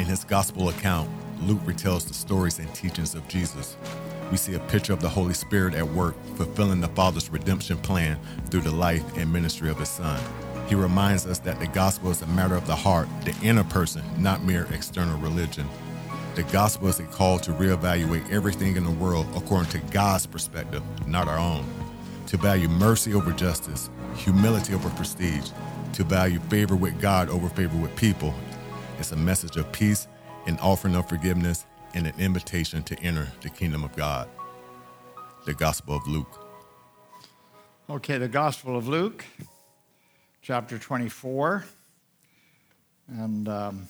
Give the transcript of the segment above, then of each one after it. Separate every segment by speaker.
Speaker 1: In his gospel account, Luke retells the stories and teachings of Jesus. We see a picture of the Holy Spirit at work, fulfilling the Father's redemption plan through the life and ministry of his Son. He reminds us that the gospel is a matter of the heart, the inner person, not mere external religion. The gospel is a call to reevaluate everything in the world according to God's perspective, not our own. To value mercy over justice, humility over prestige, to value favor with God over favor with people. It's a message of peace, an offering of forgiveness, and an invitation to enter the kingdom of God. The Gospel of Luke.
Speaker 2: Okay, the Gospel of Luke, chapter 24. And um,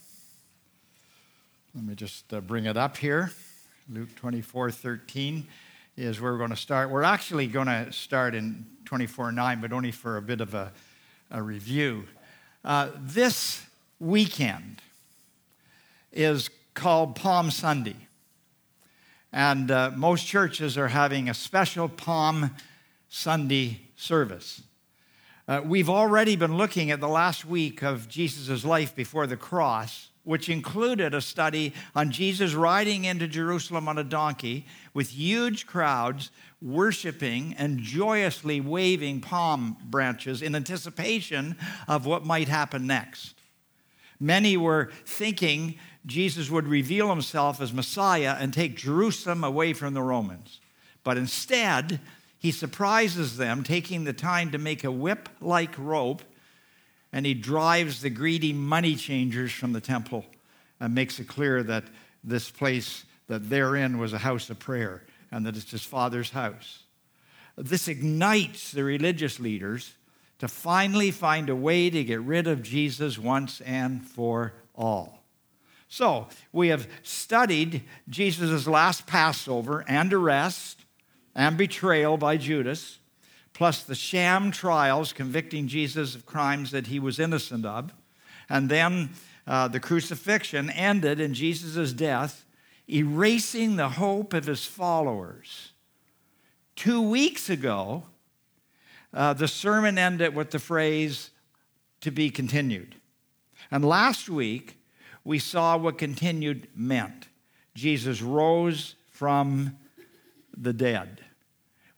Speaker 2: let me just uh, bring it up here. Luke 24 13 is where we're going to start. We're actually going to start in 24 9, but only for a bit of a, a review. Uh, this weekend is called Palm Sunday. And uh, most churches are having a special Palm Sunday service. Uh, we've already been looking at the last week of Jesus' life before the cross which included a study on Jesus riding into Jerusalem on a donkey with huge crowds worshiping and joyously waving palm branches in anticipation of what might happen next. Many were thinking Jesus would reveal himself as Messiah and take Jerusalem away from the Romans. But instead, he surprises them, taking the time to make a whip like rope and he drives the greedy money changers from the temple and makes it clear that this place that they're in was a house of prayer and that it's his father's house. This ignites the religious leaders to finally find a way to get rid of Jesus once and for all. So, we have studied Jesus' last Passover and arrest and betrayal by Judas plus the sham trials convicting Jesus of crimes that he was innocent of. And then uh, the crucifixion ended in Jesus' death, erasing the hope of his followers. Two weeks ago, uh, the sermon ended with the phrase, to be continued. And last week, we saw what continued meant. Jesus rose from the dead.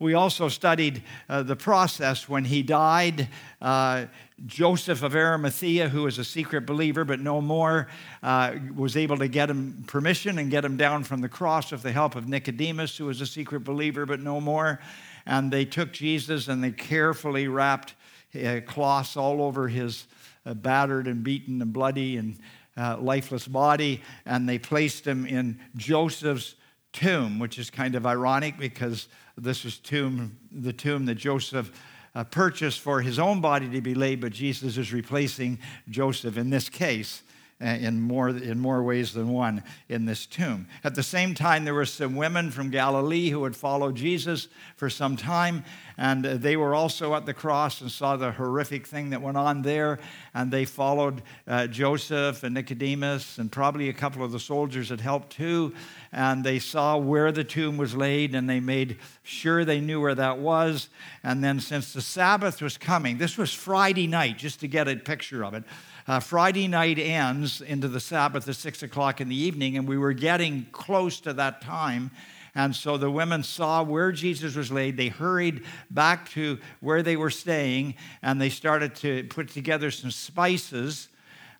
Speaker 2: We also studied uh, the process when he died. Uh, Joseph of Arimathea, who was a secret believer but no more, uh, was able to get him permission and get him down from the cross with the help of Nicodemus, who was a secret believer but no more. And they took Jesus and they carefully wrapped uh, cloths all over his uh, battered and beaten and bloody and uh, lifeless body, and they placed him in Joseph's tomb, which is kind of ironic because this was tomb, the tomb that Joseph uh, purchased for his own body to be laid, but Jesus is replacing Joseph in this case in more, in more ways than one in this tomb. At the same time, there were some women from Galilee who had followed Jesus for some time, and they were also at the cross and saw the horrific thing that went on there. And they followed uh, Joseph and Nicodemus, and probably a couple of the soldiers had helped too. And they saw where the tomb was laid, and they made sure they knew where that was. And then, since the Sabbath was coming, this was Friday night, just to get a picture of it. Uh, Friday night ends into the Sabbath at six o'clock in the evening, and we were getting close to that time. And so the women saw where Jesus was laid. They hurried back to where they were staying, and they started to put together some spices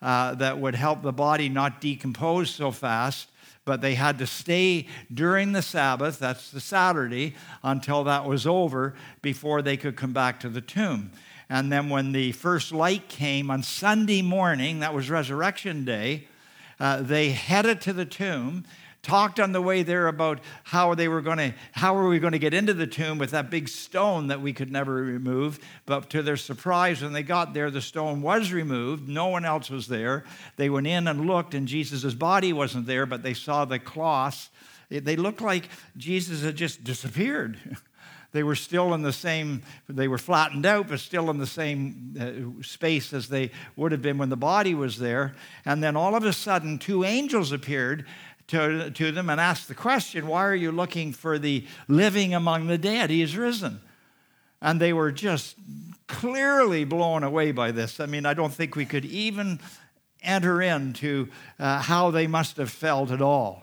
Speaker 2: uh, that would help the body not decompose so fast. But they had to stay during the Sabbath, that's the Saturday, until that was over before they could come back to the tomb. And then when the first light came on Sunday morning, that was Resurrection Day, uh, they headed to the tomb talked on the way there about how they were going to how were we going to get into the tomb with that big stone that we could never remove. But to their surprise when they got there the stone was removed. No one else was there. They went in and looked and jesus' body wasn't there but they saw the cloths they looked like jesus had just disappeared they were still in the same, they were flattened out, but still in the same uh, space as they would have been when the body was there. And then all of a sudden, two angels appeared to, to them and asked the question, Why are you looking for the living among the dead? He is risen. And they were just clearly blown away by this. I mean, I don't think we could even enter into uh, how they must have felt at all.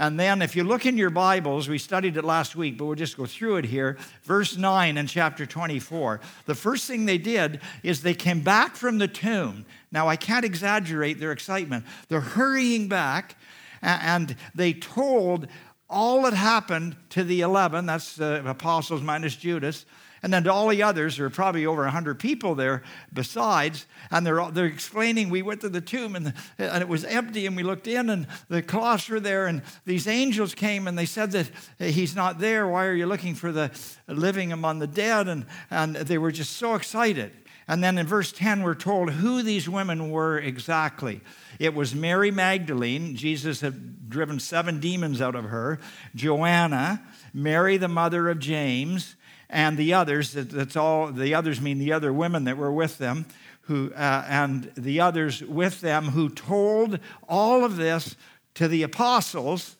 Speaker 2: And then, if you look in your Bibles, we studied it last week, but we'll just go through it here. Verse 9 in chapter 24. The first thing they did is they came back from the tomb. Now, I can't exaggerate their excitement. They're hurrying back, and they told all that happened to the 11, that's the apostles minus Judas, and then to all the others, there are probably over 100 people there besides, and they're, they're explaining, we went to the tomb and, the, and it was empty, and we looked in, and the cloths were there, and these angels came and they said that he's not there. Why are you looking for the living among the dead? And, and they were just so excited. And then in verse 10, we're told who these women were exactly. It was Mary Magdalene. Jesus had driven seven demons out of her. Joanna, Mary, the mother of James, and the others. That's all. The others mean the other women that were with them, who uh, and the others with them who told all of this to the apostles.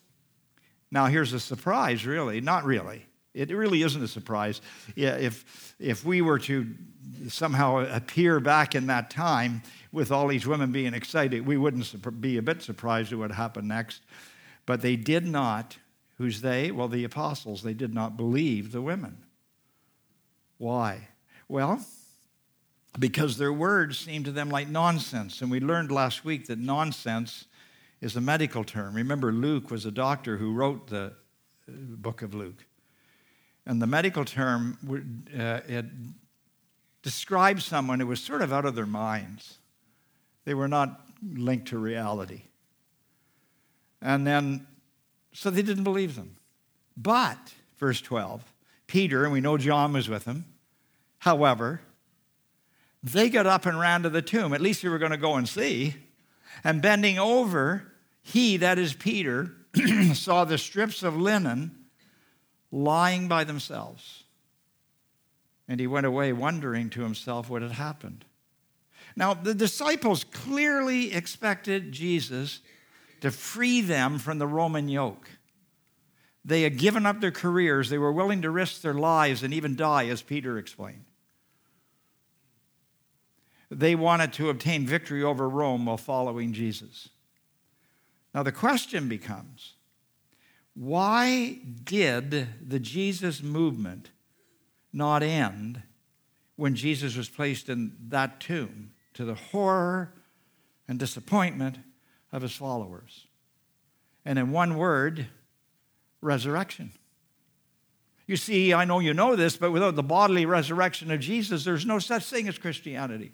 Speaker 2: Now, here's a surprise, really. Not really. It really isn't a surprise. If, if we were to somehow appear back in that time with all these women being excited, we wouldn't be a bit surprised at what happened next. But they did not, who's they? Well, the apostles, they did not believe the women. Why? Well, because their words seemed to them like nonsense. And we learned last week that nonsense is a medical term. Remember, Luke was a doctor who wrote the uh, book of Luke. And the medical term uh, it describes someone who was sort of out of their minds. They were not linked to reality. And then, so they didn't believe them. But, verse 12, Peter, and we know John was with him. However, they got up and ran to the tomb. At least they were going to go and see. And bending over, he, that is Peter, saw the strips of linen lying by themselves. And he went away wondering to himself what had happened. Now, the disciples clearly expected Jesus to free them from the Roman yoke. They had given up their careers. They were willing to risk their lives and even die, as Peter explained. They wanted to obtain victory over Rome while following Jesus. Now, the question becomes why did the Jesus movement not end when Jesus was placed in that tomb to the horror and disappointment of his followers? And in one word, resurrection. You see, I know you know this, but without the bodily resurrection of Jesus, there's no such thing as Christianity.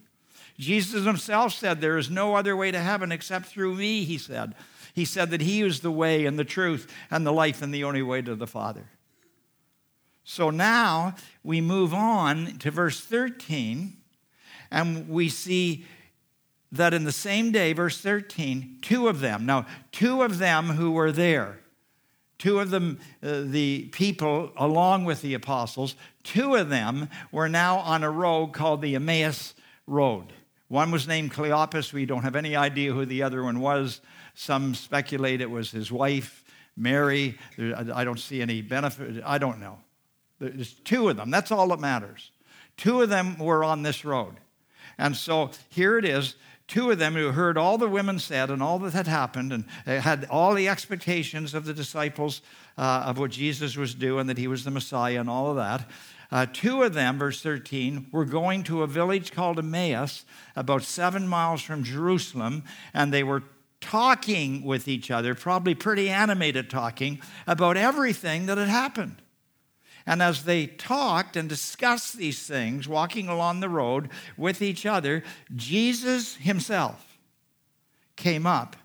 Speaker 2: Jesus himself said, There is no other way to heaven except through me, he said. He said that he is the way and the truth and the life and the only way to the Father. So now we move on to verse 13, and we see that in the same day, verse 13, two of them, now, two of them who were there, Two of them, uh, the people, along with the apostles, two of them were now on a road called the Emmaus Road. One was named Cleopas. We don't have any idea who the other one was. Some speculate it was his wife, Mary. I don't see any benefit. I don't know. There's two of them. That's all that matters. Two of them were on this road. And so here it is two of them who heard all the women said and all that had happened and had all the expectations of the disciples uh, of what Jesus was doing, that he was the Messiah and all of that. Uh, two of them, verse 13, were going to a village called Emmaus, about seven miles from Jerusalem, and they were talking with each other, probably pretty animated talking, about everything that had happened. And as they talked and discussed these things, walking along the road with each other, Jesus himself came up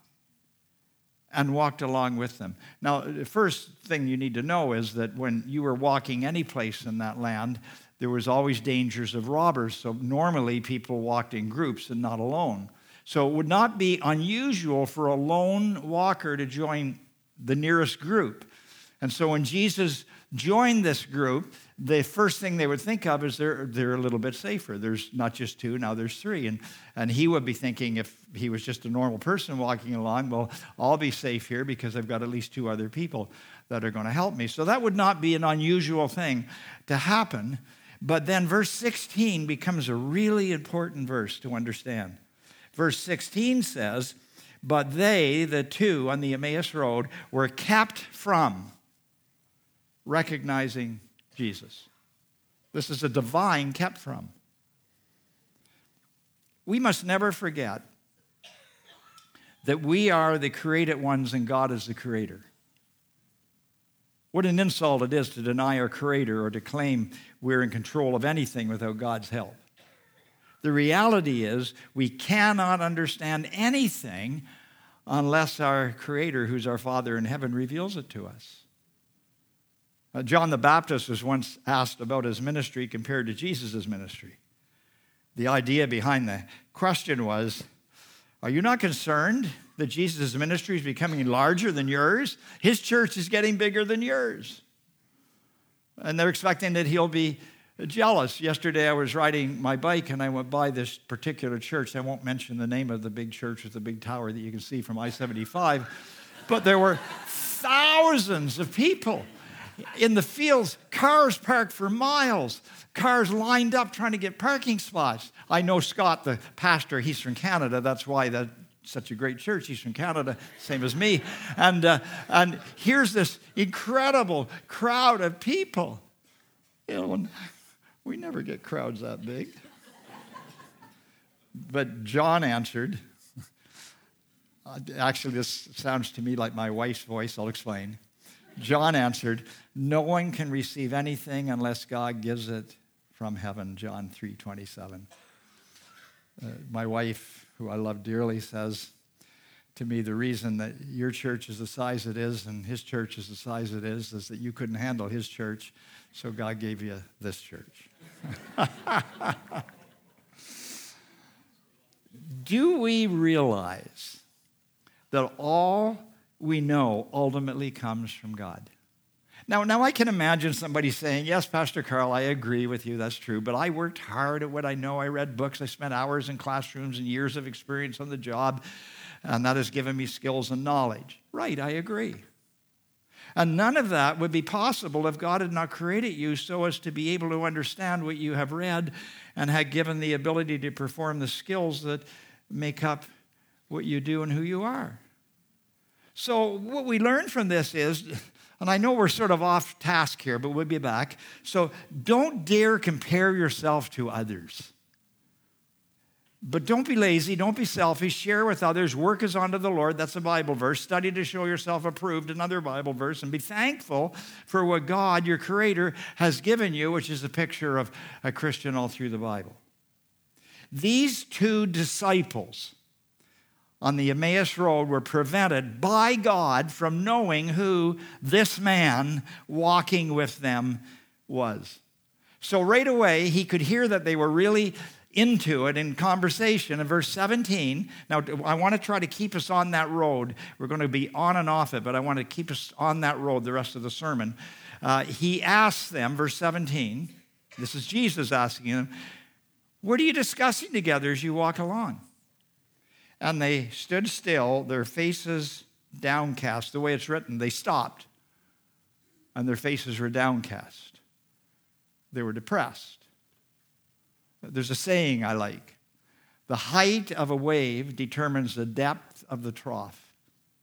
Speaker 2: and walked along with them. Now, the first thing you need to know is that when you were walking any place in that land, there was always dangers of robbers. So normally people walked in groups and not alone. So it would not be unusual for a lone walker to join the nearest group. And so when Jesus joined this group, the first thing they would think of is they're, they're a little bit safer. There's not just two, now there's three. And, and he would be thinking if he was just a normal person walking along, well, I'll be safe here because I've got at least two other people that are going to help me. So that would not be an unusual thing to happen. But then verse 16 becomes a really important verse to understand. Verse 16 says, But they, the two on the Emmaus Road, were kept from recognizing Jesus. This is a divine kept from. We must never forget that we are the created ones and God is the creator. What an insult it is to deny our creator or to claim we're in control of anything without God's help. The reality is, we cannot understand anything unless our creator, who's our Father in heaven, reveals it to us. Uh, John the Baptist was once asked about his ministry compared to Jesus' ministry. The idea behind the question was Are you not concerned that Jesus' ministry is becoming larger than yours? His church is getting bigger than yours. And they're expecting that he'll be jealous. Yesterday, I was riding my bike and I went by this particular church. I won't mention the name of the big church with the big tower that you can see from I 75, but there were thousands of people in the fields, cars parked for miles, cars lined up trying to get parking spots. I know Scott, the pastor, he's from Canada. That's why that's such a great church. He's from Canada, same as me. And, uh, and here's this incredible crowd of people. You know, we never get crowds that big. But John answered. Actually, this sounds to me like my wife's voice. I'll explain. John answered, No one can receive anything unless God gives it from heaven, John 3 27. Uh, my wife, who I love dearly, says to me, The reason that your church is the size it is and his church is the size it is is that you couldn't handle his church, so God gave you this church. Do we realize that all we know ultimately comes from God. Now, now I can imagine somebody saying, Yes, Pastor Carl, I agree with you, that's true, but I worked hard at what I know. I read books, I spent hours in classrooms and years of experience on the job, and that has given me skills and knowledge. Right, I agree. And none of that would be possible if God had not created you so as to be able to understand what you have read and had given the ability to perform the skills that make up what you do and who you are. So, what we learn from this is, and I know we're sort of off task here, but we'll be back. So, don't dare compare yourself to others. But don't be lazy, don't be selfish, share with others, work as unto the Lord. That's a Bible verse. Study to show yourself approved, another Bible verse, and be thankful for what God, your Creator, has given you, which is a picture of a Christian all through the Bible. These two disciples, on the Emmaus Road were prevented by God from knowing who this man walking with them was. So, right away, he could hear that they were really into it in conversation. In verse 17, now I want to try to keep us on that road. We're going to be on and off it, but I want to keep us on that road the rest of the sermon. Uh, he asks them, verse 17, this is Jesus asking them, What are you discussing together as you walk along? And they stood still, their faces downcast. The way it's written, they stopped, and their faces were downcast. They were depressed. There's a saying I like the height of a wave determines the depth of the trough.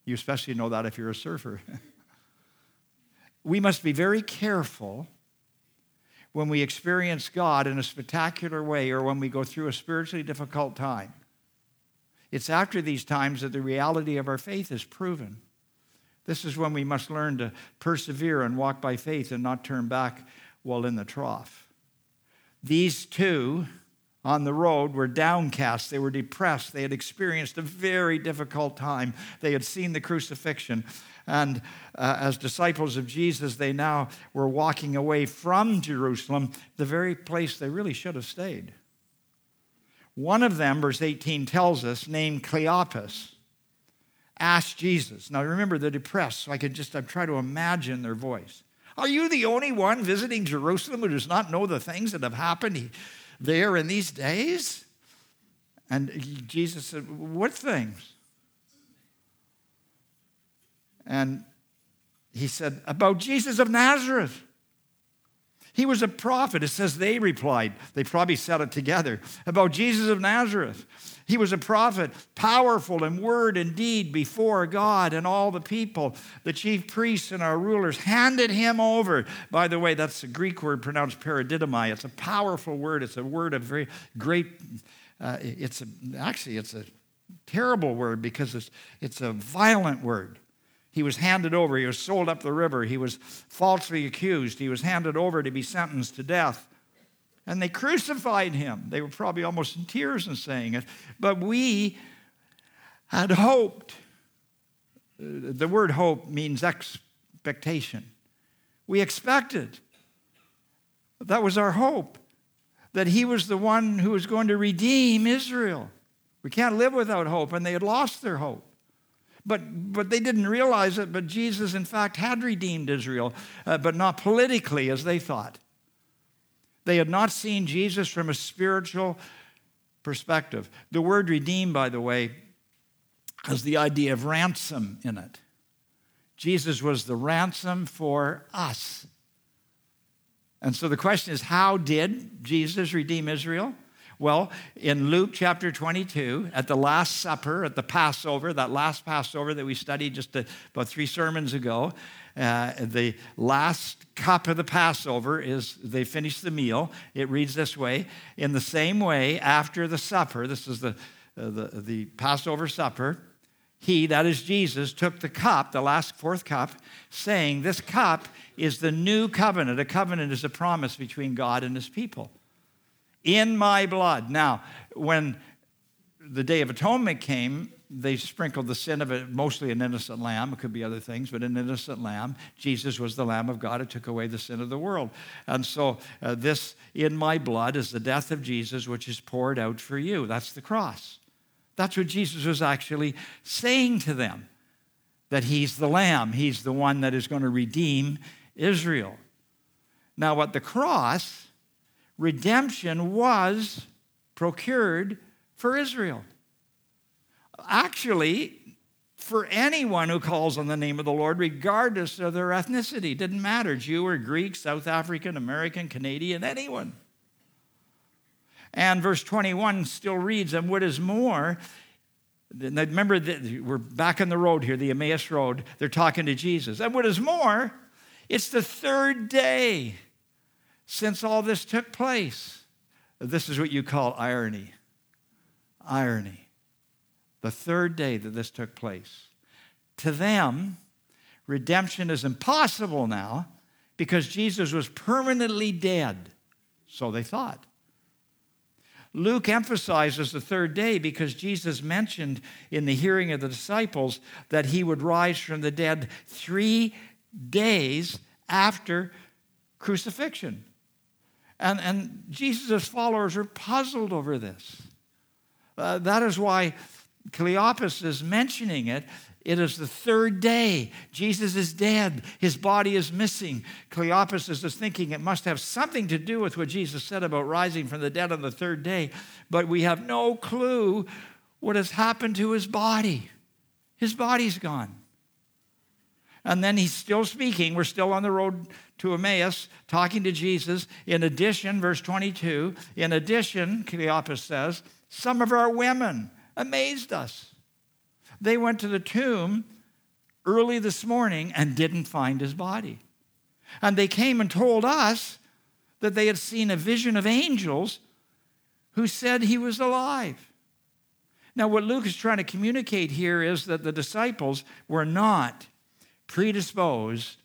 Speaker 2: You especially know that if you're a surfer. we must be very careful when we experience God in a spectacular way or when we go through a spiritually difficult time it's after these times that the reality of our faith is proven. This is when we must learn to persevere and walk by faith and not turn back while in the trough. These two on the road were downcast. They were depressed. They had experienced a very difficult time. They had seen the crucifixion. And uh, as disciples of Jesus, they now were walking away from Jerusalem, the very place they really should have stayed. One of them, verse 18 tells us, named Cleopas, asked Jesus. Now remember, they're depressed, so I can just I'm trying to imagine their voice. Are you the only one visiting Jerusalem who does not know the things that have happened there in these days? And Jesus said, What things? And he said, About Jesus of Nazareth He was a prophet. It says they replied. They probably said it together about Jesus of Nazareth. He was a prophet, powerful in word and deed before God and all the people. The chief priests and our rulers handed him over. By the way, that's the Greek word pronounced paradidomai. It's a powerful word. It's a word of very great. Uh, it's a, actually it's a terrible word because it's, it's a violent word. He was handed over. He was sold up the river. He was falsely accused. He was handed over to be sentenced to death. And they crucified him. They were probably almost in tears in saying it. But we had hoped. The word hope means expectation. We expected. That was our hope, that he was the one who was going to redeem Israel. We can't live without hope, and they had lost their hope. But, but they didn't realize it, but Jesus, in fact, had redeemed Israel, uh, but not politically as they thought. They had not seen Jesus from a spiritual perspective. The word redeem, by the way, has the idea of ransom in it. Jesus was the ransom for us. And so the question is how did Jesus redeem Israel? Well, in Luke chapter 22, at the Last Supper, at the Passover, that last Passover that we studied just about three sermons ago, uh, the last cup of the Passover is they finish the meal. It reads this way In the same way, after the supper, this is the, uh, the, the Passover supper, he, that is Jesus, took the cup, the last fourth cup, saying, This cup is the new covenant. A covenant is a promise between God and his people in my blood. Now, when the Day of Atonement came, they sprinkled the sin of it, mostly an innocent lamb. It could be other things, but an innocent lamb. Jesus was the Lamb of God who took away the sin of the world. And so, uh, this in my blood is the death of Jesus, which is poured out for you. That's the cross. That's what Jesus was actually saying to them that he's the Lamb, he's the one that is going to redeem Israel. Now, what the cross redemption was procured for Israel. Actually, for anyone who calls on the name of the Lord, regardless of their ethnicity, didn't matter Jew or Greek, South African, American, Canadian, anyone. And verse 21 still reads, and what is more, remember that we're back on the road here, the Emmaus Road. They're talking to Jesus. And what is more, it's the third day since all this took place. This is what you call irony. Irony. The third day that this took place. To them, redemption is impossible now because Jesus was permanently dead. So they thought. Luke emphasizes the third day because Jesus mentioned in the hearing of the disciples that he would rise from the dead three days after crucifixion. And, and Jesus' followers are puzzled over this. Uh, that is why Cleopas is mentioning it. It is the third day. Jesus is dead. His body is missing. Cleopas is thinking it must have something to do with what Jesus said about rising from the dead on the third day. But we have no clue what has happened to his body. His body's gone. And then he's still speaking. We're still on the road to Emmaus talking to Jesus. In addition, verse 22, in addition, Cleopas says, some of our women amazed us. They went to the tomb early this morning and didn't find his body. And they came and told us that they had seen a vision of angels who said he was alive. Now, what Luke is trying to communicate here is that the disciples were not predisposed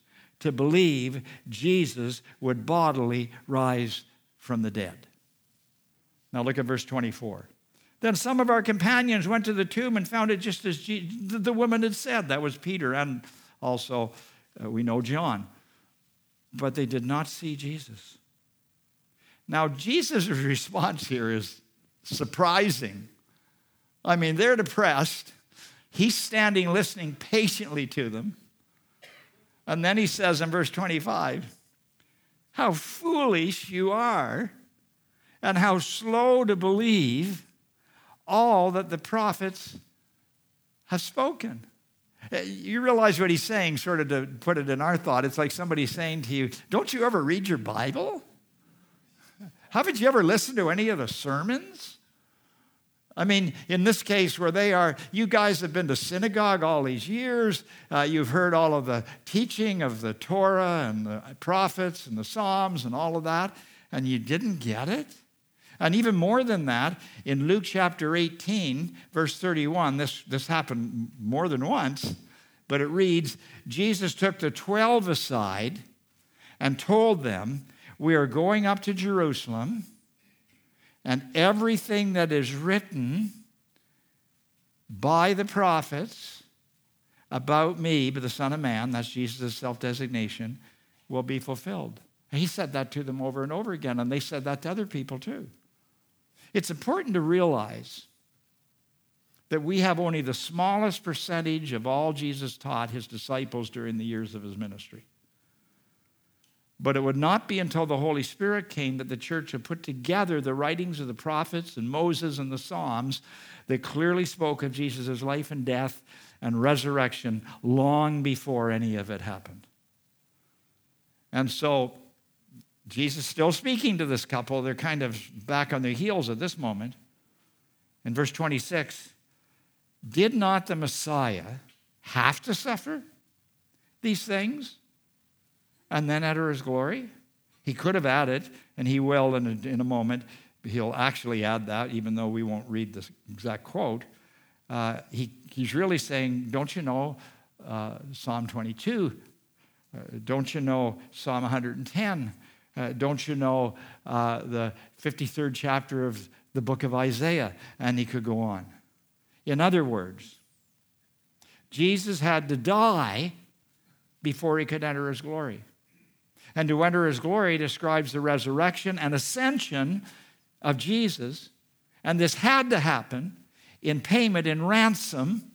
Speaker 2: to believe Jesus would bodily rise from the dead. Now look at verse 24. Then some of our companions went to the tomb and found it just as the woman had said. That was Peter and also uh, we know John. But they did not see Jesus. Now, Jesus' response here is surprising. I mean, they're depressed. He's standing listening patiently to them. And then he says in verse 25, How foolish you are, and how slow to believe all that the prophets have spoken. Eh, you realize what he's saying, sort of to put it in our thought. It's like somebody saying to you, Don't you ever read your Bible? Haven't you ever listened to any of the sermons? I mean, in this case, where they are, you guys have been to synagogue all these years. Uh, you've heard all of the teaching of the Torah and the prophets and the Psalms and all of that, and you didn't get it? And even more than that, in Luke chapter 18, verse 31, this, this happened more than once, but it reads Jesus took the 12 aside and told them, We are going up to Jerusalem and everything that is written by the prophets about me, but the Son of Man, that's Jesus' self designation, will be fulfilled. He said that to them over and over again, and they said that to other people too. It's important to realize that we have only the smallest percentage of all Jesus taught his disciples during the years of his ministry. But it would not be until the Holy Spirit came that the church had put together the writings of the prophets and Moses and the Psalms that clearly spoke of Jesus' life and death and resurrection long before any of it happened. And so, Jesus still speaking to this couple. They're kind of back on their heels at this moment. In verse 26, did not the Messiah have to suffer these things and then enter his glory? He could have added, and he will in a, in a moment. He'll actually add that, even though we won't read the exact quote. Uh, he, he's really saying, Don't you know uh, Psalm 22? Uh, don't you know Psalm 110? Uh, don't you know uh, the 53rd chapter of the book of Isaiah? And he could go on. In other words, Jesus had to die before he could enter his glory. And to enter his glory describes the resurrection and ascension of Jesus. And this had to happen in payment, in ransom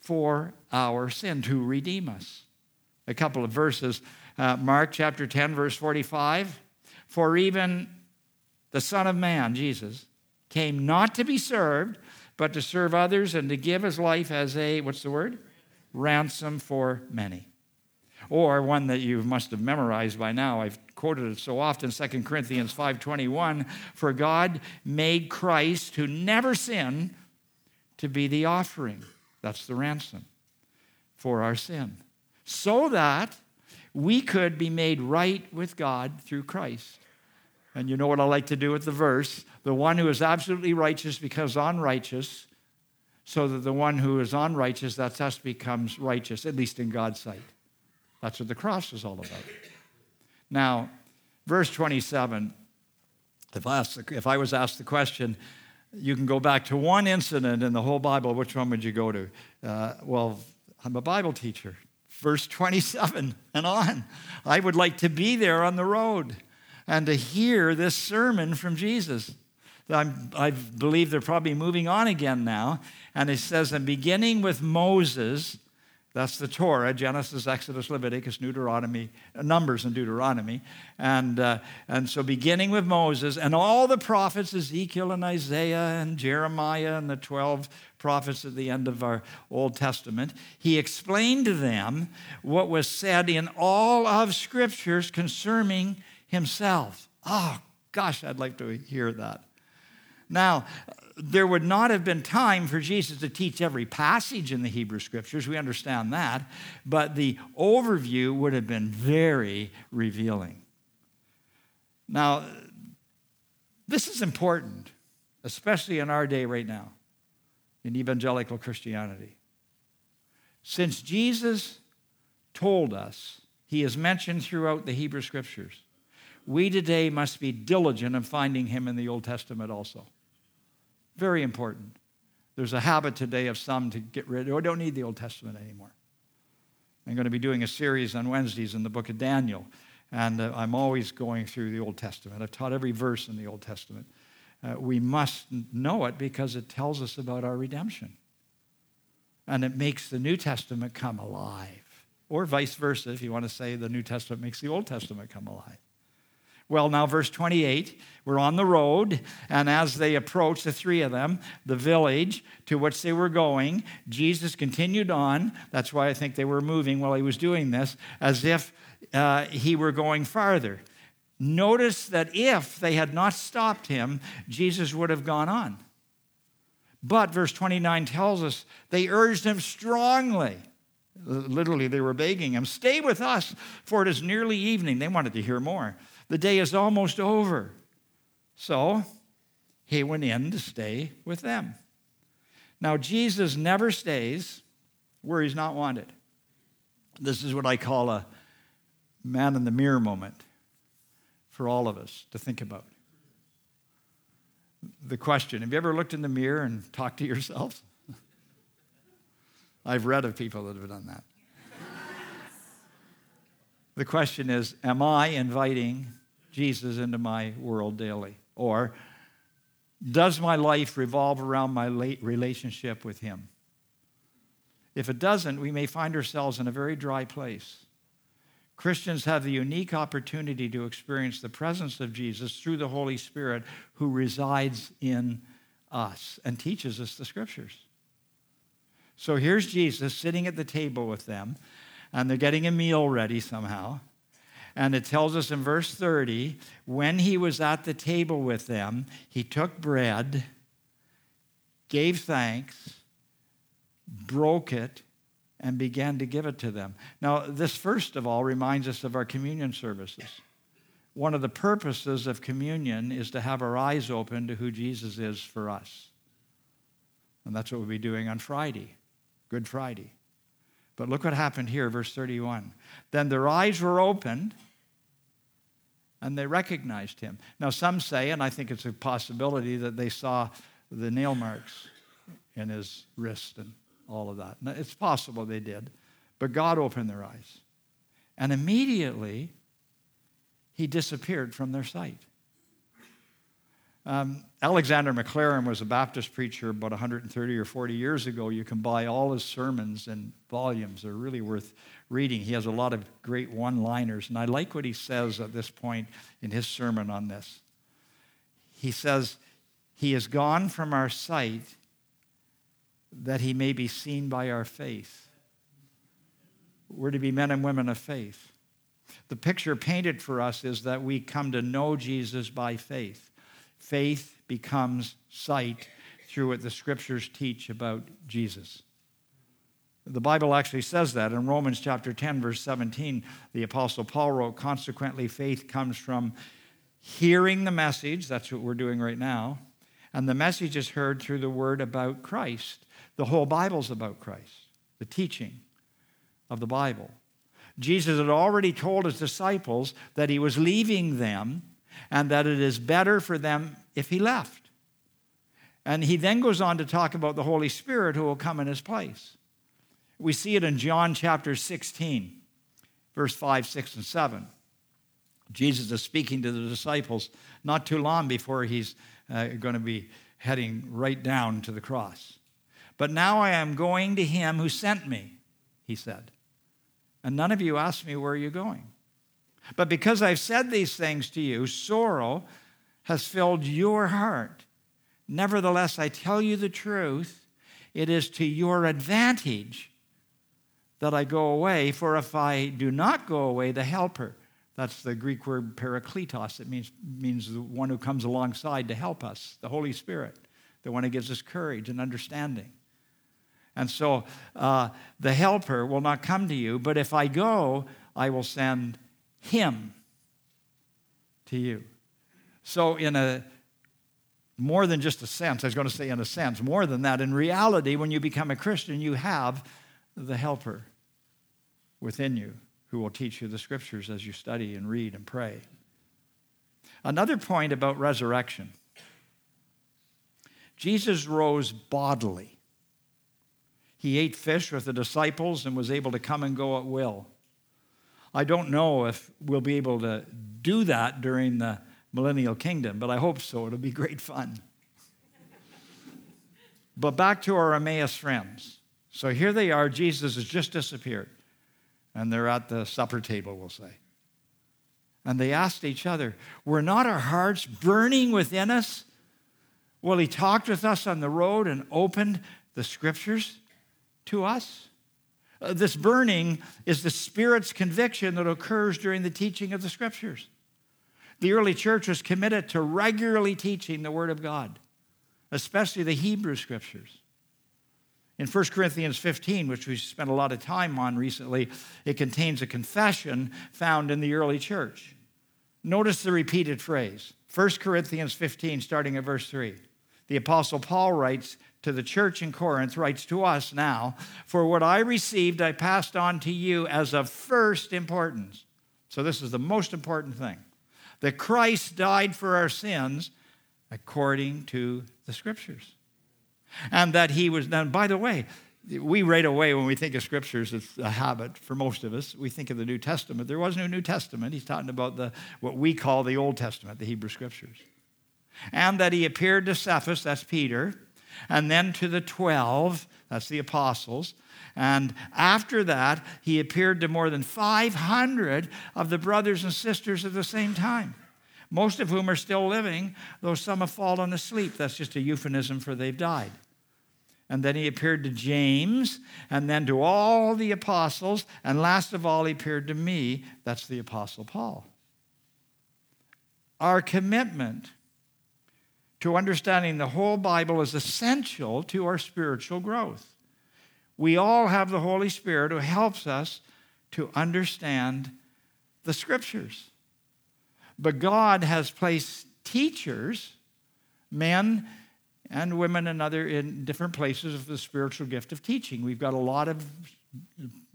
Speaker 2: for our sin to redeem us. A couple of verses. Uh, Mark chapter 10, verse 45. For even the Son of Man, Jesus, came not to be served, but to serve others and to give his life as a, what's the word? Ransom for many or one that you must have memorized by now. I've quoted it so often, 2 Corinthians 5:21, for God made Christ who never sinned to be the offering. That's the ransom for our sin. So that we could be made right with God through Christ. And you know what I like to do with the verse? The one who is absolutely righteous becomes unrighteous, so that the one who is unrighteous, that's us, becomes righteous, at least in God's sight. That's what the cross is all about. Now, verse 27, if I, if I was asked the question, you can go back to one incident in the whole Bible, which one would you go to? Uh, well, I'm a Bible teacher. Verse 27 and on. I would like to be there on the road and to hear this sermon from Jesus. I'm, i believe they're probably moving on again now. And it says, and beginning with Moses, that's the Torah Genesis, Exodus, Leviticus, Deuteronomy, Numbers, and Deuteronomy. And, uh, and so, beginning with Moses and all the prophets, Ezekiel and Isaiah and Jeremiah and the 12 prophets at the end of our Old Testament, he explained to them what was said in all of Scriptures concerning himself. Oh, gosh, I'd like to hear that. Now, there would not have been time for Jesus to teach every passage in the Hebrew Scriptures. We understand that. But the overview would have been very revealing. Now, this is important, especially in our day right now, in evangelical Christianity. Since Jesus told us, he is mentioned throughout the Hebrew Scriptures, we today must be diligent in finding him in the Old Testament also. Very important. There's a habit today of some to get rid of, oh, don't need the Old Testament anymore. I'm going to be doing a series on Wednesdays in the book of Daniel, and uh, I'm always going through the Old Testament. I've taught every verse in the Old Testament. Uh, we must know it because it tells us about our redemption. And it makes the New Testament come alive. Or vice versa, if you want to say the New Testament makes the Old Testament come alive. Well, now, verse 28, we're on the road, and as they approached, the three of them, the village to which they were going, Jesus continued on. That's why I think they were moving while he was doing this, as if uh, he were going farther. Notice that if they had not stopped him, Jesus would have gone on. But verse 29 tells us they urged him strongly. Literally, they were begging him, Stay with us, for it is nearly evening. They wanted to hear more. The day is almost over. So he went in to stay with them. Now, Jesus never stays where he's not wanted. This is what I call a man in the mirror moment for all of us to think about. The question Have you ever looked in the mirror and talked to yourself? I've read of people that have done that. the question is Am I inviting Jesus into my world daily? Or does my life revolve around my relationship with Him? If it doesn't, we may find ourselves in a very dry place. Christians have the unique opportunity to experience the presence of Jesus through the Holy Spirit who resides in us and teaches us the scriptures. So here's Jesus sitting at the table with them, and they're getting a meal ready somehow. And it tells us in verse 30 when he was at the table with them, he took bread, gave thanks, broke it, and began to give it to them. Now, this first of all reminds us of our communion services. One of the purposes of communion is to have our eyes open to who Jesus is for us. And that's what we'll be doing on Friday, Good Friday. But look what happened here, verse 31. Then their eyes were opened and they recognized him. Now, some say, and I think it's a possibility, that they saw the nail marks in his wrist and all of that. Now, it's possible they did, but God opened their eyes. And immediately, he disappeared from their sight. Um, Alexander Maclaren was a Baptist preacher about 130 or 40 years ago. You can buy all his sermons in volumes. They're really worth reading. He has a lot of great one liners. And I like what he says at this point in his sermon on this. He says, He is gone from our sight that he may be seen by our faith. We're to be men and women of faith. The picture painted for us is that we come to know Jesus by faith. Faith becomes sight through what the scriptures teach about Jesus. The Bible actually says that in Romans chapter 10, verse 17. The Apostle Paul wrote, Consequently, faith comes from hearing the message. That's what we're doing right now. And the message is heard through the word about Christ. The whole Bible's about Christ, the teaching of the Bible. Jesus had already told his disciples that he was leaving them and that it is better for them if he left. And he then goes on to talk about the Holy Spirit who will come in his place. We see it in John chapter 16, verse 5, 6, and 7. Jesus is speaking to the disciples not too long before he's uh, going to be heading right down to the cross. But now I am going to him who sent me, he said. And none of you asked me, Where are you going? But because I've said these things to you, sorrow has filled your heart. Nevertheless, I tell you the truth, it is to your advantage that I go away, for if I do not go away, the helper, that's the Greek word parakletos, it means, means the one who comes alongside to help us, the Holy Spirit, the one who gives us courage and understanding. And so uh, the helper will not come to you, but if I go, I will send him to you. So, in a more than just a sense, I was going to say in a sense, more than that, in reality, when you become a Christian, you have the helper within you who will teach you the scriptures as you study and read and pray. Another point about resurrection Jesus rose bodily. He ate fish with the disciples and was able to come and go at will. I don't know if we'll be able to do that during the millennial kingdom, but I hope so. It'll be great fun. but back to our Emmaus friends. So here they are. Jesus has just disappeared and they're at the supper table, we'll say. And they asked each other, Were not our hearts burning within us while he talked with us on the road and opened the scriptures to us? Uh, this burning is the Spirit's conviction that occurs during the teaching of the scriptures. The early church was committed to regularly teaching the Word of God, especially the Hebrew scriptures. In 1 Corinthians 15, which we spent a lot of time on recently, it contains a confession found in the early church. Notice the repeated phrase 1 Corinthians 15, starting at verse 3. The Apostle Paul writes to the church in Corinth, writes to us now, For what I received, I passed on to you as of first importance. So, this is the most important thing that Christ died for our sins according to the scriptures and that he was done. By the way, we right away, when we think of scriptures, it's a habit for most of us. We think of the New Testament. There was no New Testament. He's talking about the, what we call the Old Testament, the Hebrew scriptures. And that he appeared to Cephas, that's Peter, and then to the 12, that's the apostles. And after that, he appeared to more than 500 of the brothers and sisters at the same time most of whom are still living, though some have fallen asleep. That's just a euphemism for they've died. And then he appeared to James, and then to all the apostles, and last of all, he appeared to me. That's the Apostle Paul. Our commitment to understanding the whole Bible is essential to our spiritual growth. We all have the Holy Spirit who helps us to understand the Scriptures. But God has placed teachers, men and women and other in different places of the spiritual gift of teaching. We've got a lot of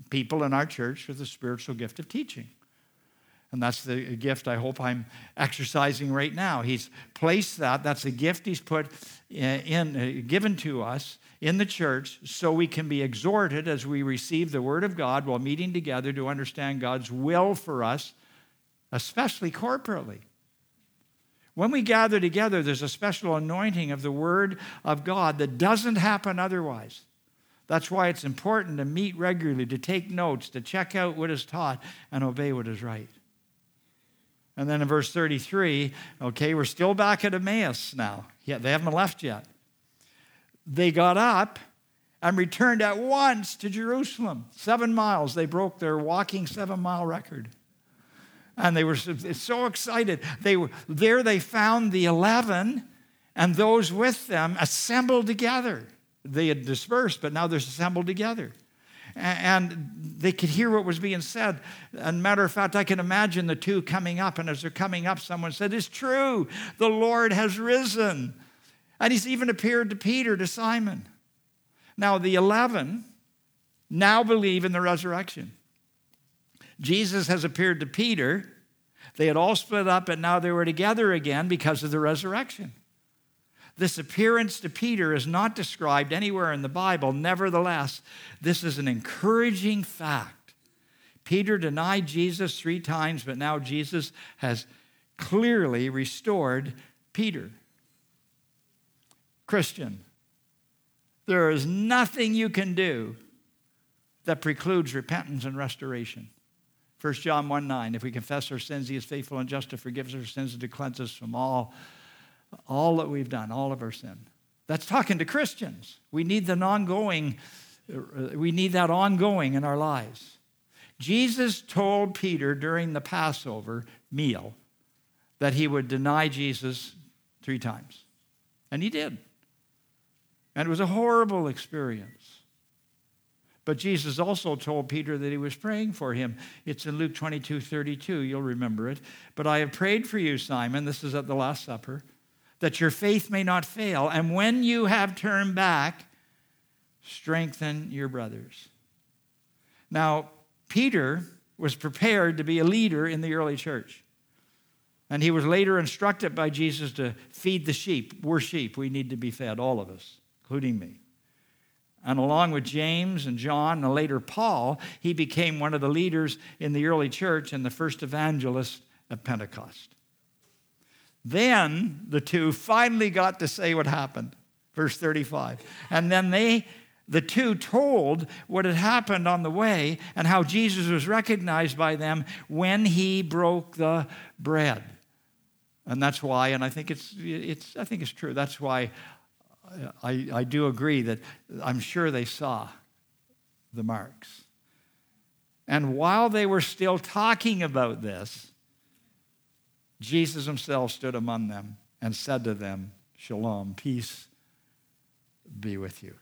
Speaker 2: people in our church with the spiritual gift of teaching. And that's the gift I hope I'm exercising right now. He's placed that, that's a gift he's put in, uh, given to us in the church so we can be exhorted as we receive the word of God while meeting together to understand God's will for us especially corporately. When we gather together, there's a special anointing of the Word of God that doesn't happen otherwise. That's why it's important to meet regularly, to take notes, to check out what is taught, and obey what is right. And then in verse 33, okay, we're still back at Emmaus now. Yeah, they haven't left yet. They got up and returned at once to Jerusalem. Seven miles. They broke their walking seven mile record and they were so excited. They were there. They found the eleven, and those with them assembled together. They had dispersed, but now they're assembled together, and they could hear what was being said. And matter of fact, I can imagine the two coming up, and as they're coming up, someone said, "It's true. The Lord has risen," and He's even appeared to Peter, to Simon. Now the eleven now believe in the resurrection. Jesus has appeared to Peter. They had all split up, and now they were together again because of the resurrection. This appearance to Peter is not described anywhere in the Bible. Nevertheless, this is an encouraging fact. Peter denied Jesus three times, but now Jesus has clearly restored Peter. Christian, there is nothing you can do that precludes repentance and restoration. 1 John 1 9, if we confess our sins, he is faithful and just to forgive us our sins and to cleanse us from all, all that we've done, all of our sin. That's talking to Christians. We need the ongoing, uh, we need that ongoing in our lives. Jesus told Peter during the Passover meal that he would deny Jesus three times. And he did. And it was a horrible experience. But Jesus also told Peter that he was praying for him. It's in Luke 22 32. You'll remember it. But I have prayed for you, Simon. This is at the Last Supper, that your faith may not fail. And when you have turned back, strengthen your brothers. Now, Peter was prepared to be a leader in the early church. And he was later instructed by Jesus to feed the sheep. We're sheep. We need to be fed, all of us, including me. And along with James and John and later Paul, he became one of the leaders in the early church and the first evangelist of Pentecost. Then the two finally got to say what happened. Verse 35. And then they the two told what had happened on the way and how Jesus was recognized by them when he broke the bread. And that's why, and I think it's, it's, I think it's true, that's why I, I do agree that I'm sure they saw the marks. And while they were still talking about this, Jesus himself stood among them and said to them, Shalom, peace be with you.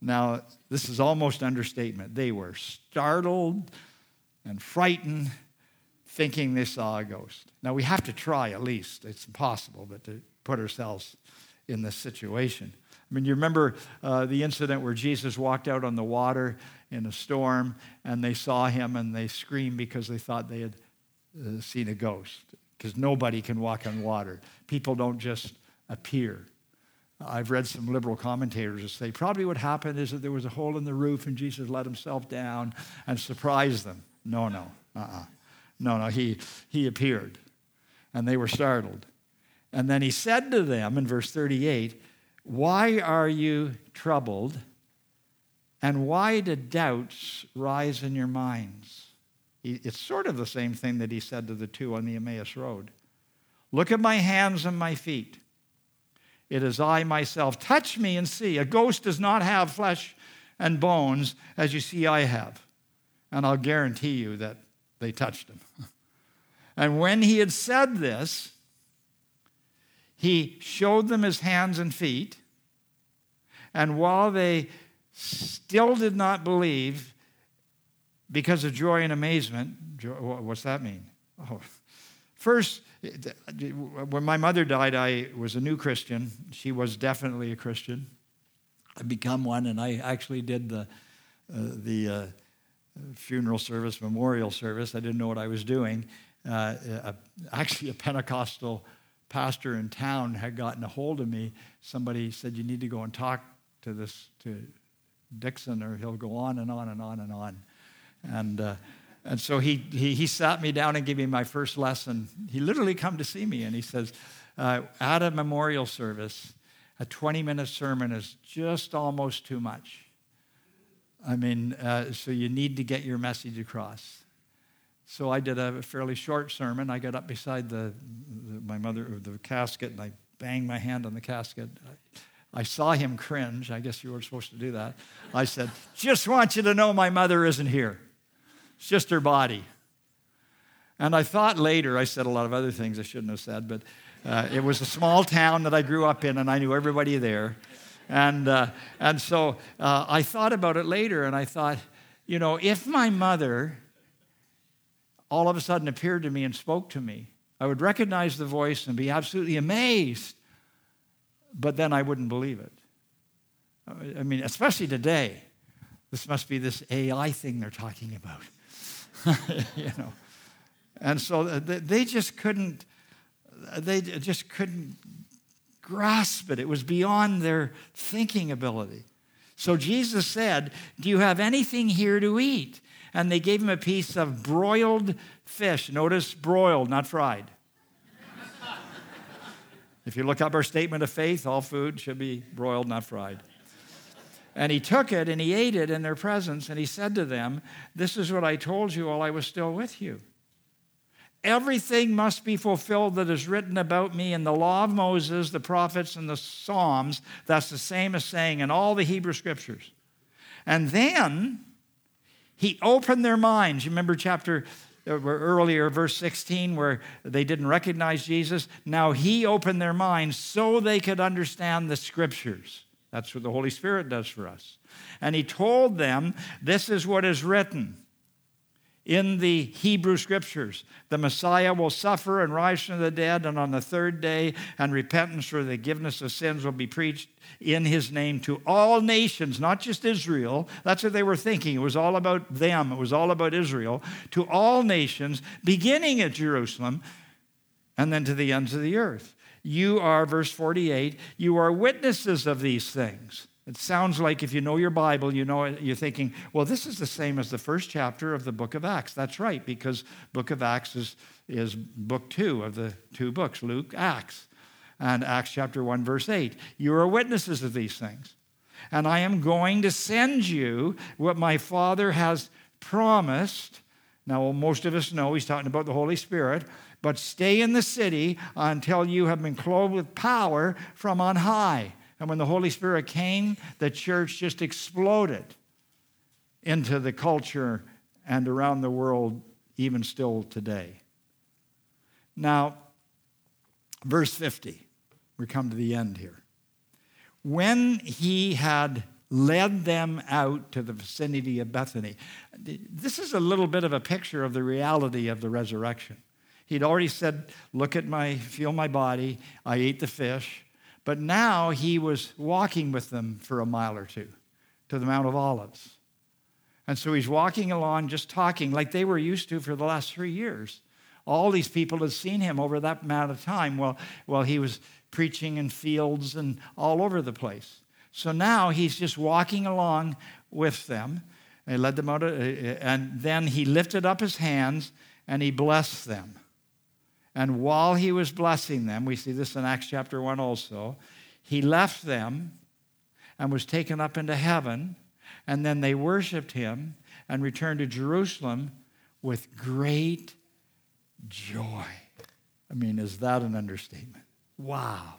Speaker 2: Now, this is almost understatement. They were startled and frightened, thinking they saw a ghost. Now, we have to try at least. It's impossible, but to put ourselves in this situation. I mean, you remember uh, the incident where Jesus walked out on the water in a storm and they saw him and they screamed because they thought they had uh, seen a ghost. Because nobody can walk on water. People don't just appear. I've read some liberal commentators that say probably what happened is that there was a hole in the roof and Jesus let himself down and surprised them. No, no, uh-uh. No, no, he, he appeared. And they were startled. And then he said to them in verse 38, Why are you troubled? And why do doubts rise in your minds? It's sort of the same thing that he said to the two on the Emmaus Road. Look at my hands and my feet it is I myself. Touch me and see. A ghost does not have flesh and bones as you see I have. And I'll guarantee you that they touched him. And when he had said this, he showed them his hands and feet. And while they still did not believe, because of joy and amazement, what's that mean? Oh, first, when my mother died, I was a new Christian. She was definitely a Christian. I become one, and I actually did the, uh, the uh, funeral service, memorial service. I didn't know what I was doing. Uh, uh, actually, a Pentecostal pastor in town had gotten a hold of me. Somebody said, You need to go and talk to this, to Dixon, or he'll go on and on and on and on. And uh, and so he, he, he, sat me down and gave me my first lesson. He literally come to see me and he says, uh, at a memorial service, a 20 minute sermon is just almost too much. I mean, uh, so you need to get your message across. So I did a fairly short sermon. I got up beside the, the my mother, the casket, and I banged my hand on the casket. I, I saw him cringe. I guess you were supposed to do that. I said, Just want you to know my mother isn't here. It's just her body. And I thought later, I said a lot of other things I shouldn't have said, but uh, it was a small town that I grew up in, and I knew everybody there. And, uh, and so uh, I thought about it later, and I thought, you know, if my mother all of a sudden appeared to me and spoke to me, I would recognize the voice and be absolutely amazed, but then I wouldn't believe it. I mean, especially today. This must be this AI thing they're talking about. you know. And so they just couldn't, they just couldn't grasp it. It was beyond their thinking ability. So Jesus said, Do you have anything here to eat? And they gave him a piece of broiled fish. Notice broiled, not fried. if you look up our statement of faith, all food should be broiled, not fried. And he took it and he ate it in their presence, and he said to them, This is what I told you while I was still with you. Everything must be fulfilled that is written about me in the law of Moses, the prophets, and the Psalms. That's the same as saying in all the Hebrew scriptures. And then he opened their minds. You remember chapter uh, earlier, verse 16, where they didn't recognize Jesus. Now he opened their minds so they could understand the scriptures. That's what the Holy Spirit does for us. And he told them, This is what is written in the Hebrew scriptures. The Messiah will suffer and rise from the dead, and on the third day, and repentance for the forgiveness of sins will be preached in his name to all nations, not just Israel. That's what they were thinking. It was all about them, it was all about Israel. To all nations, beginning at Jerusalem, and then to the ends of the earth. You are, verse 48, you are witnesses of these things. It sounds like if you know your Bible, you know you're thinking, well, this is the same as the first chapter of the book of Acts. That's right, because book of Acts is, is book two of the two books, Luke, Acts, and Acts chapter 1, verse 8. You are witnesses of these things. And I am going to send you what my Father has promised. Now, most of us know he's talking about the Holy Spirit, but stay in the city until you have been clothed with power from on high. And when the Holy Spirit came, the church just exploded into the culture and around the world, even still today. Now, verse 50, we come to the end here. When he had led them out to the vicinity of Bethany, this is a little bit of a picture of the reality of the resurrection. He'd already said, Look at my, feel my body. I ate the fish. But now he was walking with them for a mile or two to the Mount of Olives. And so he's walking along, just talking like they were used to for the last three years. All these people had seen him over that amount of time while, while he was preaching in fields and all over the place. So now he's just walking along with them. He led them out, and then he lifted up his hands and he blessed them. And while he was blessing them, we see this in Acts chapter 1 also, he left them and was taken up into heaven. And then they worshiped him and returned to Jerusalem with great joy. I mean, is that an understatement? Wow.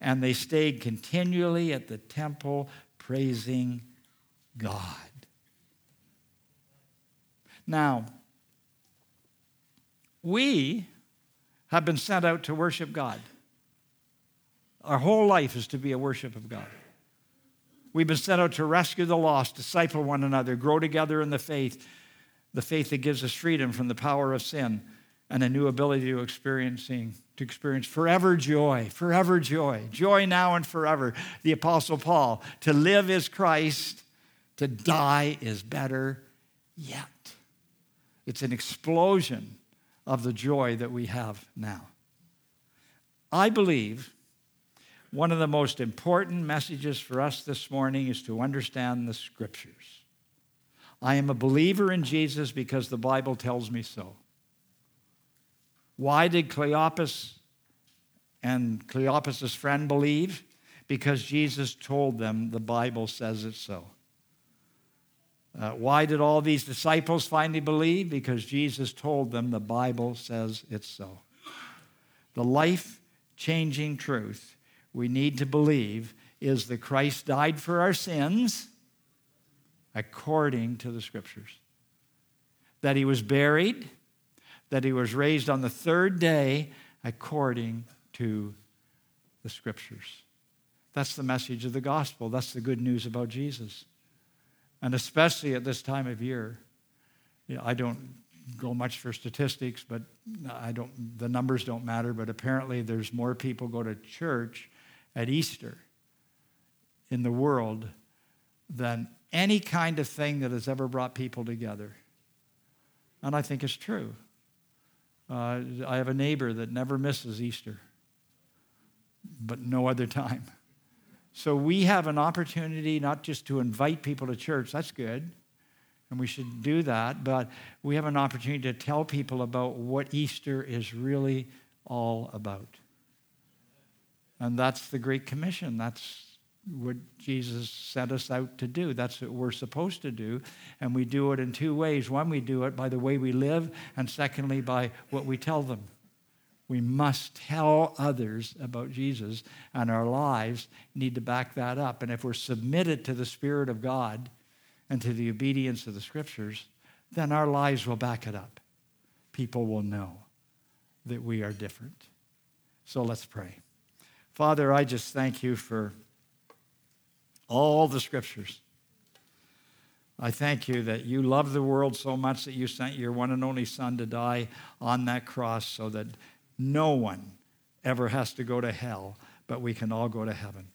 Speaker 2: And they stayed continually at the temple praising God. Now, we have been sent out to worship God. Our whole life is to be a worship of God. We've been sent out to rescue the lost, disciple one another, grow together in the faith, the faith that gives us freedom from the power of sin and a new ability to experiencing to experience forever joy, forever joy, joy now and forever. The apostle Paul, to live is Christ, to die is better yet. It's an explosion of the joy that we have now. I believe one of the most important messages for us this morning is to understand the scriptures. I am a believer in Jesus because the Bible tells me so. Why did Cleopas and Cleopas' friend believe? Because Jesus told them the Bible says it so. Uh, why did all these disciples finally believe? Because Jesus told them the Bible says it's so. The life changing truth we need to believe is that Christ died for our sins according to the scriptures, that he was buried, that he was raised on the third day according to the scriptures. That's the message of the gospel. That's the good news about Jesus. And especially at this time of year, you know, I don't go much for statistics, but I don't, the numbers don't matter, but apparently there's more people go to church at Easter in the world than any kind of thing that has ever brought people together. And I think it's true. Uh, I have a neighbor that never misses Easter, but no other time. So we have an opportunity not just to invite people to church, that's good, and we should do that, but we have an opportunity to tell people about what Easter is really all about. And that's the Great Commission. That's what Jesus sent us out to do. That's what we're supposed to do. And we do it in two ways. One, we do it by the way we live, and secondly, by what we tell them. We must tell others about Jesus, and our lives need to back that up. And if we're submitted to the Spirit of God and to the obedience of the Scriptures, then our lives will back it up. People will know that we are different. So let's pray. Father, I just thank you for all the Scriptures. I thank you that you love the world so much that you sent your one and only Son to die on that cross so that no one ever has to go to hell, but we can all go to heaven.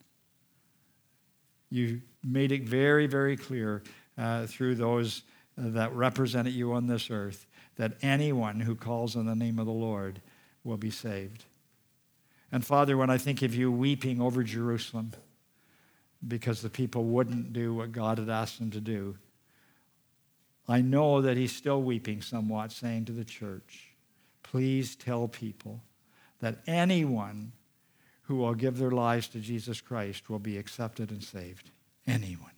Speaker 2: You made it very, very clear uh, through those that represented you on this earth that anyone who calls on the name of the Lord will be saved. And Father, when I think of you weeping over Jerusalem because the people wouldn't do what God had asked them to do, I know that He's still weeping somewhat, saying to the church, please tell people that anyone who will give their lives to Jesus Christ will be accepted and saved. anyone.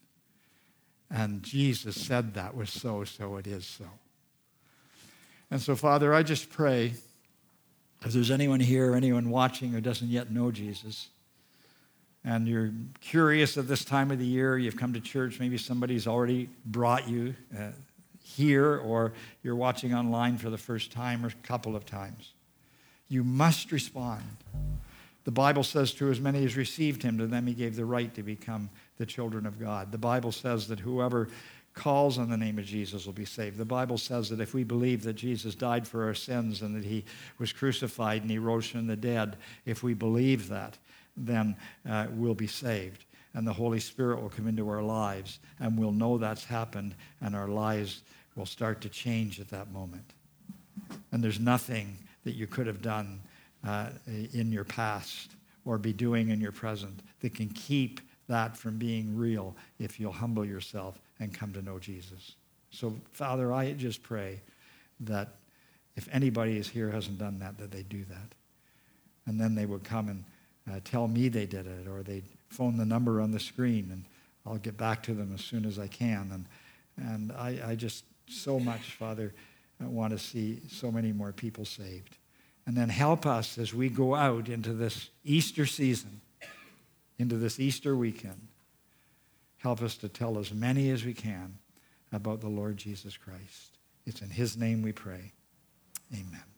Speaker 2: And Jesus said that was so, so it is so. And so, Father, I just pray if there's anyone here, anyone watching who doesn't yet know Jesus, and you're curious at this time of the year, you've come to church, maybe somebody's already brought you uh, here, or you're watching online for the first time or a couple of times. You must respond. The Bible says, To as many as received him, to them he gave the right to become the children of God. The Bible says that whoever calls on the name of Jesus will be saved. The Bible says that if we believe that Jesus died for our sins and that he was crucified and he rose from the dead, if we believe that, then uh, we'll be saved. And the Holy Spirit will come into our lives and we'll know that's happened and our lives will start to change at that moment. And there's nothing that you could have done uh, in your past or be doing in your present that can keep that from being real if you'll humble yourself and come to know Jesus. So, Father, I just pray that if anybody is here hasn't done that, that they do that. And then they would come and uh, tell me they did it, or they'd phone the number on the screen, and I'll get back to them as soon as I can. And, and I, I just so much, Father, I want to see so many more people saved. And then help us as we go out into this Easter season, into this Easter weekend. Help us to tell as many as we can about the Lord Jesus Christ. It's in his name we pray. Amen.